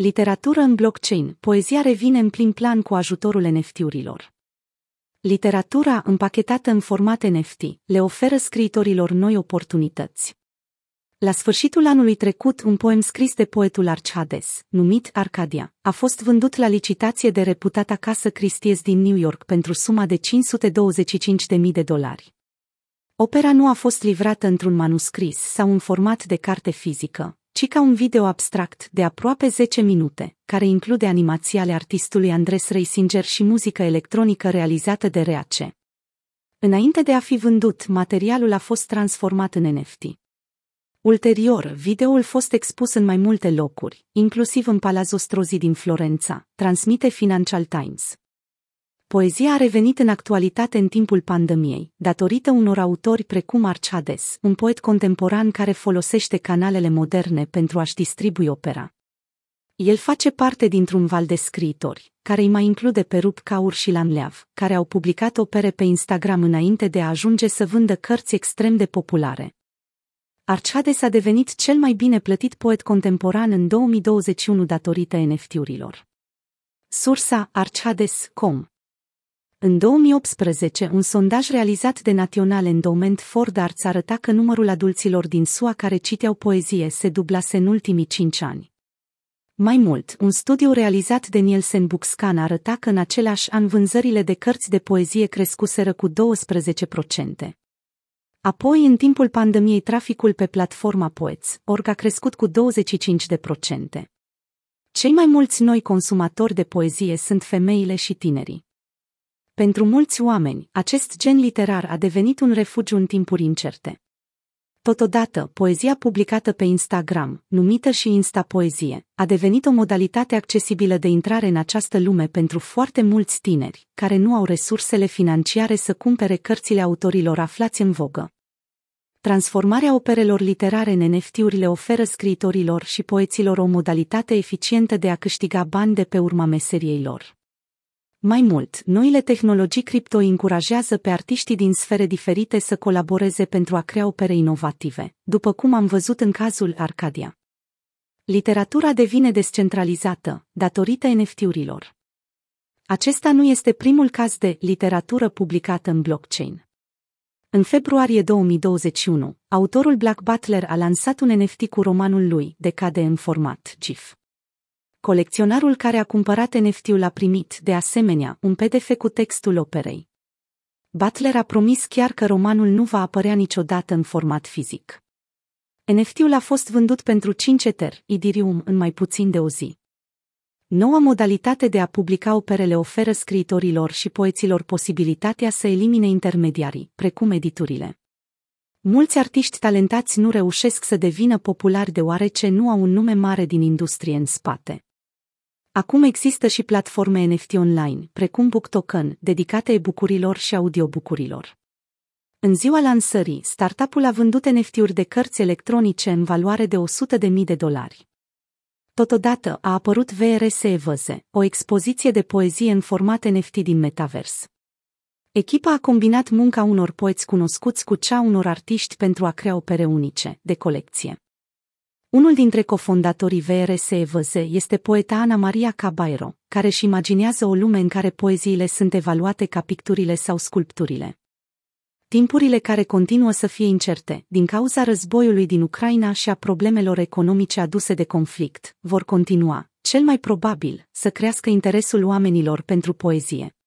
Literatură în blockchain, poezia revine în plin plan cu ajutorul NFT-urilor. Literatura împachetată în format NFT le oferă scriitorilor noi oportunități. La sfârșitul anului trecut, un poem scris de poetul Archades, numit Arcadia, a fost vândut la licitație de reputata casă Christie's din New York pentru suma de 525.000 de dolari. Opera nu a fost livrată într-un manuscris sau în format de carte fizică, ci ca un video abstract de aproape 10 minute, care include animații ale artistului Andres Reisinger și muzică electronică realizată de Reace. Înainte de a fi vândut, materialul a fost transformat în NFT. Ulterior, videoul fost expus în mai multe locuri, inclusiv în Palazzo Strozzi din Florența, transmite Financial Times. Poezia a revenit în actualitate în timpul pandemiei, datorită unor autori precum Archades, un poet contemporan care folosește canalele moderne pentru a-și distribui opera. El face parte dintr-un val de scriitori, care îi mai include pe Rup Caur și Lanleav, care au publicat opere pe Instagram înainte de a ajunge să vândă cărți extrem de populare. Archades a devenit cel mai bine plătit poet contemporan în 2021 datorită NFT-urilor. Sursa Archades.com în 2018, un sondaj realizat de National Endowment for the Arts arăta că numărul adulților din SUA care citeau poezie se dublase în ultimii cinci ani. Mai mult, un studiu realizat de Nielsen Bookscan arăta că în același an vânzările de cărți de poezie crescuseră cu 12%. Apoi, în timpul pandemiei, traficul pe platforma Poets, org a crescut cu 25%. Cei mai mulți noi consumatori de poezie sunt femeile și tinerii. Pentru mulți oameni, acest gen literar a devenit un refugiu în timpuri incerte. Totodată, poezia publicată pe Instagram, numită și Insta-poezie, a devenit o modalitate accesibilă de intrare în această lume pentru foarte mulți tineri, care nu au resursele financiare să cumpere cărțile autorilor aflați în vogă. Transformarea operelor literare în NFT-uri le oferă scriitorilor și poeților o modalitate eficientă de a câștiga bani de pe urma meseriei lor. Mai mult, noile tehnologii cripto încurajează pe artiștii din sfere diferite să colaboreze pentru a crea opere inovative, după cum am văzut în cazul Arcadia. Literatura devine descentralizată, datorită NFT-urilor. Acesta nu este primul caz de literatură publicată în blockchain. În februarie 2021, autorul Black Butler a lansat un NFT cu romanul lui, Decade în format GIF. Colecționarul care a cumpărat NFT-ul a primit, de asemenea, un PDF cu textul operei. Butler a promis chiar că romanul nu va apărea niciodată în format fizic. NFT-ul a fost vândut pentru 5 Ether, Idirium, în mai puțin de o zi. Noua modalitate de a publica operele oferă scriitorilor și poeților posibilitatea să elimine intermediarii, precum editurile. Mulți artiști talentați nu reușesc să devină populari deoarece nu au un nume mare din industrie în spate. Acum există și platforme NFT online, precum BookToken, dedicate e-bucurilor și audiobucurilor. În ziua lansării, startup-ul a vândut NFT-uri de cărți electronice în valoare de 100.000 de dolari. Totodată a apărut VRS Evăze, o expoziție de poezie în format NFT din metavers. Echipa a combinat munca unor poeți cunoscuți cu cea unor artiști pentru a crea opere unice, de colecție. Unul dintre cofondatorii VRS EVZ este poeta Ana Maria Cabairo, care își imaginează o lume în care poeziile sunt evaluate ca picturile sau sculpturile. Timpurile care continuă să fie incerte, din cauza războiului din Ucraina și a problemelor economice aduse de conflict, vor continua, cel mai probabil, să crească interesul oamenilor pentru poezie.